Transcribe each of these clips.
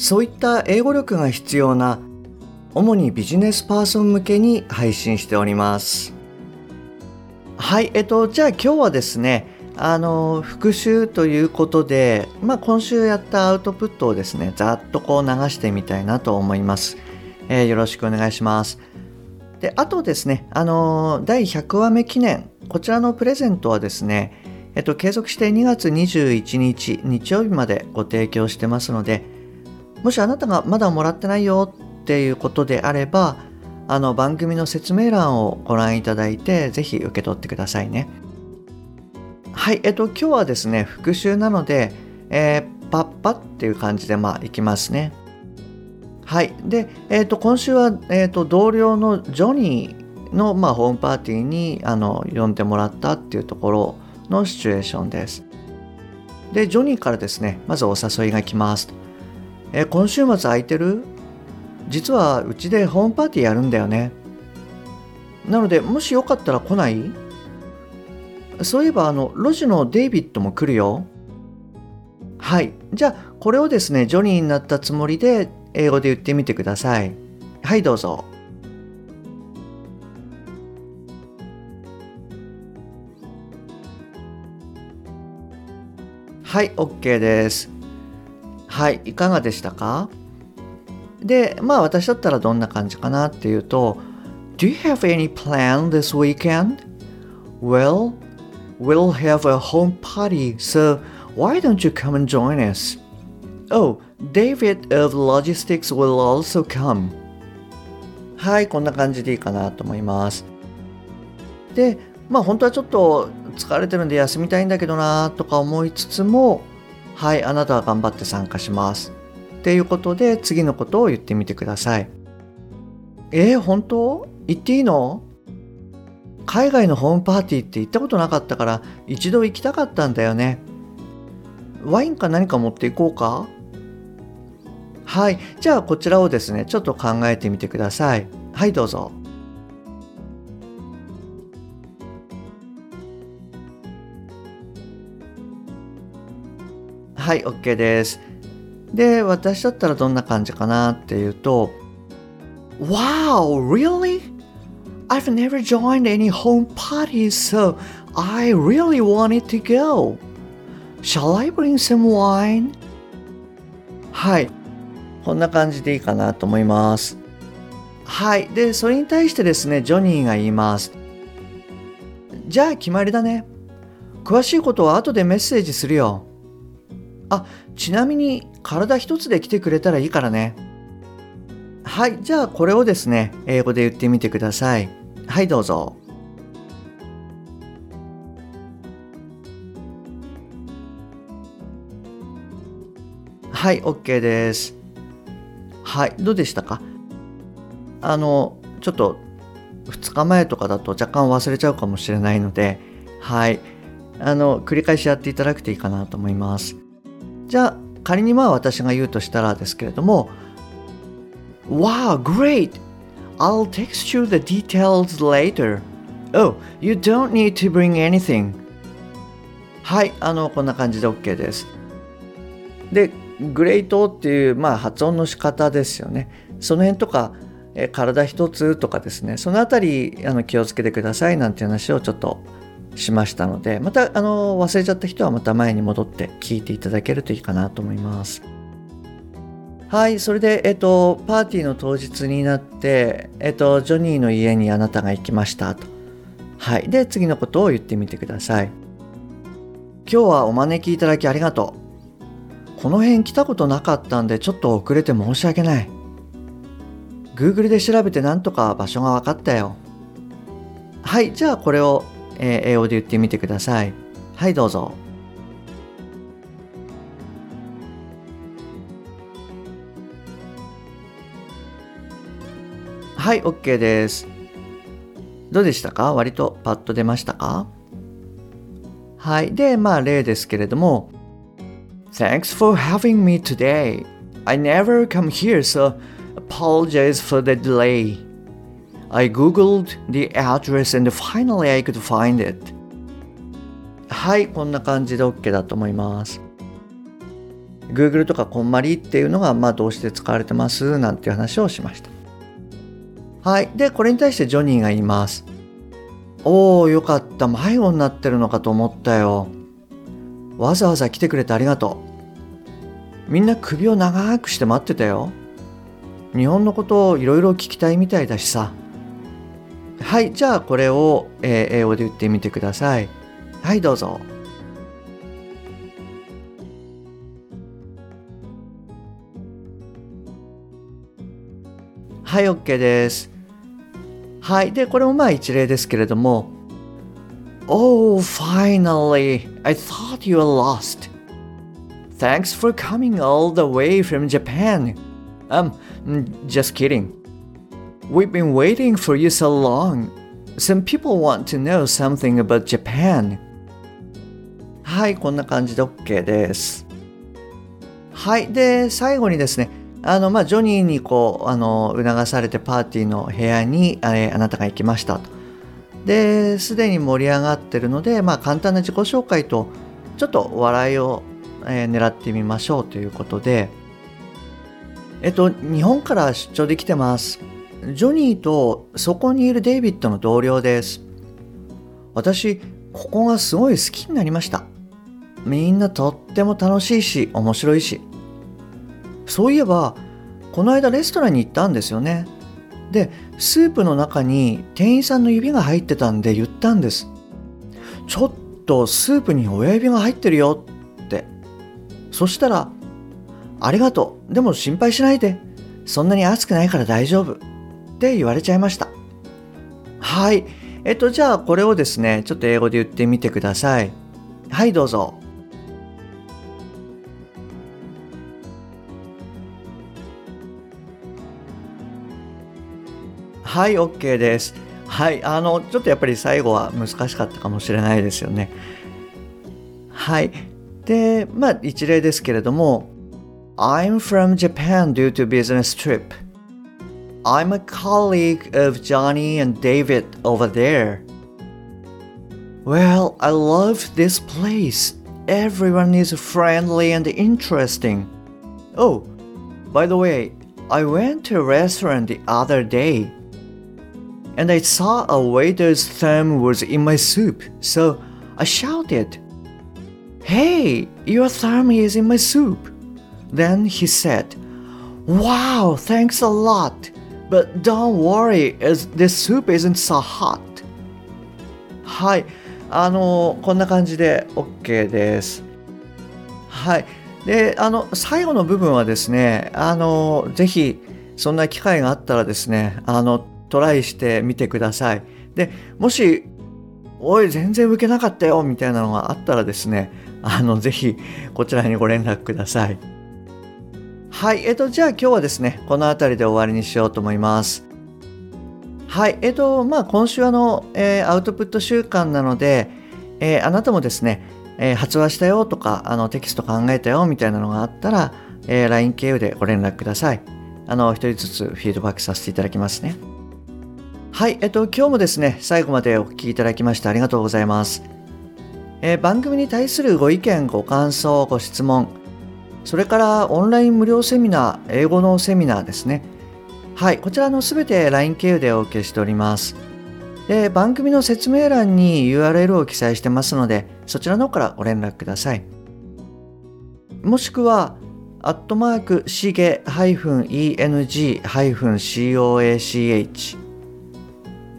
そういった英語力が必要な主にビジネスパーソン向けに配信しております。はいえっとじゃあ今日はですねあの復習ということで、まあ、今週やったアウトプットをですねざっとこう流してみたいなと思います、えーよろしくお願いします。であとですねあの第100話目記念こちらのプレゼントはですねえっと継続して2月21日日曜日までご提供してますのでもしあなたがまだもらってないよっていうことであればあの番組の説明欄をご覧いただいてぜひ受け取ってくださいね。はいえっと今日はですね復習なので、えーパッパっていう感じでまあいきますね。はいで、えっと今週は、えっと同僚のジョニーの、まあ、ホームパーティーにあの呼んでもらったっていうところのシチュエーションです。でジョニーからですねまずお誘いが来ます。え今週末空いてる？実はうちでホームパーティーやるんだよね。なのでもしよかったら来ない？そういえばあのロジのデイビッドも来るよ。はい。じゃあこれをですねジョニーになったつもりで英語で言ってみてください。はいどうぞ。はい OK です。はいいかがでしたかでまあ私だったらどんな感じかなっていうと Do you have any plan this weekend? Well, we'll have a home party, so why don't you come and join us? Oh, David of Logistics will also come. はい、こんな感じでいいかなと思います。で、まあ本当はちょっと疲れてるんで休みたいんだけどなとか思いつつも、はい、あなたは頑張って参加します。っていうことで次のことを言ってみてください。えー、本当？行っていいの？海外のホームパーティーって行ったことなかったから一度行きたかったんだよね。ワインか何か持っていこうか？はい。じゃあこちらをですね、ちょっと考えてみてください。はい、どうぞ。はい、OK です。で、私だったらどんな感じかなっていうと、Wow, really? I've never joined any home parties, so I really wanted to go. Shall I bring some wine? はい。こんな感じでいいかなと思います。はい。で、それに対してですね、ジョニーが言います。じゃあ決まりだね。詳しいことは後でメッセージするよ。あ、ちなみに体一つで来てくれたらいいからね。はい。じゃあこれをですね、英語で言ってみてください。はい、どうぞ。はい、OK です。はい、どうでしたか？あの、ちょっと2日前とかだと若干忘れちゃうかもしれないので、はい、あの、繰り返しやっていただくといいかなと思います。じゃあ、仮にまあ私が言うとしたらですけれども、Wow, great! I'll text you the details later. Oh, you don't need to bring anything. はい、あの、こんな感じで OK です。で、グレートっていう、まあ、発音の仕方ですよね。その辺とか、え体一つとかですね、そのあたりあの気をつけてくださいなんていう話をちょっとしましたので、またあの忘れちゃった人はまた前に戻って聞いていただけるといいかなと思います。はい、それで、えっと、パーティーの当日になって、えっと、ジョニーの家にあなたが行きましたと。はい、で、次のことを言ってみてください。今日はお招きいただきありがとう。この辺来たことなかったんでちょっと遅れて申し訳ない。Google で調べてなんとか場所が分かったよ。はい、じゃあこれを、えー、英語で言ってみてくださいはいどうぞはい OK ですどうでしたか割とパッと出ましたかはいでまあ例ですけれども Thanks for having me today I never come here so apologize for the delay I googled the address and finally I could find it はいこんな感じで OK だと思います Google とかこんまりっていうのがまあ動詞で使われてますなんていう話をしましたはい。で、これに対してジョニーが言います。おー、よかった。迷子になってるのかと思ったよ。わざわざ来てくれてありがとう。みんな首を長くして待ってたよ。日本のことをいろいろ聞きたいみたいだしさ。はい。じゃあ、これを、えー、英語で言ってみてください。はい、どうぞ。はい、OK です。はい。で、これもまあ一例ですけれども、Oh, finally! I thought you were lost. Thanks for coming all the way from Japan. Um, just kidding. We've been waiting for you so long. Some people want to know something about Japan. はい、こんな感じで OK です。はい。で、最後にですね、あの、まあ、ジョニーにこう、あの、促されてパーティーの部屋に、えあなたが行きましたと。で、すでに盛り上がってるので、まあ、簡単な自己紹介と、ちょっと笑いを、えー、狙ってみましょうということで、えっと、日本から出張できてます。ジョニーとそこにいるデイビッドの同僚です。私、ここがすごい好きになりました。みんなとっても楽しいし、面白いし。そういえばこの間レストランに行ったんですよねでスープの中に店員さんの指が入ってたんで言ったんですちょっとスープに親指が入ってるよってそしたらありがとうでも心配しないでそんなに熱くないから大丈夫って言われちゃいました。はい。えっとじゃあこれをですねちょっと英語で言ってみてください。はいどうぞ。はい OK です。はいあのちょっとやっぱり最後は難しかったかもしれないですよね。はい。でまあ一例ですけれども。I'm from Japan due to business trip. I'm a colleague of Johnny and David over there Well, I love this place. Everyone is friendly and interesting. Oh, by the way, I went to a restaurant the other day and I saw a waiter's thumb was in my soup, so I shouted, Hey, your thumb is in my soup. Then he said, Wow, thanks a lot, but don't worry, as this soup isn't so hot. はい、あのこんな感じで OK です。はい。で、あの、最後の部分はですね、あの、ぜひ、そんな機会があったらですね、あの、トライしてみてください。で、もし、おい、全然受けなかったよ、みたいなのがあったらですね、あの、ぜひ、こちらにご連絡ください。はい、えっと、じゃあ今日はですね、この辺りで終わりにしようと思います。はい、えっと、まあ、今週あの、えー、アウトプット週間なので、えー、あなたもですね、え、発話したよとか、あの、テキスト考えたよみたいなのがあったら、え LINE 経由でご連絡ください。あの、一人ずつフィードバックさせていただきますね。はい、えっと、今日もですね、最後までお聞きいただきましてありがとうございます。え、番組に対するご意見、ご感想、ご質問、それからオンライン無料セミナー、英語のセミナーですね。はい、こちらのすべて LINE 経由でお受けしております。で、番組の説明欄に URL を記載してますので、そちらの方からご連絡ください。もしくは、アットマーク、しげ -eng-coach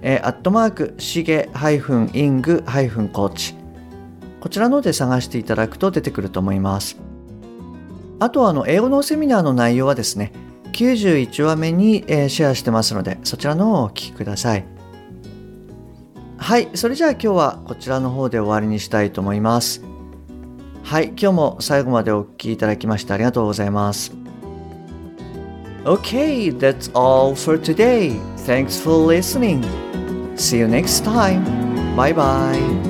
え、アットマーク、しげイングコーチ。こちらので探していただくと出てくると思います。あと、あの、英語のセミナーの内容はですね、91話目に、え、シェアしてますので、そちらの方をお聞きください。はい、それじゃあ今日はこちらの方で終わりにしたいと思います。はい、今日も最後までお聴きいただきましてありがとうございます。Okay, that's all for today. Thanks for listening. See you next time. Bye bye.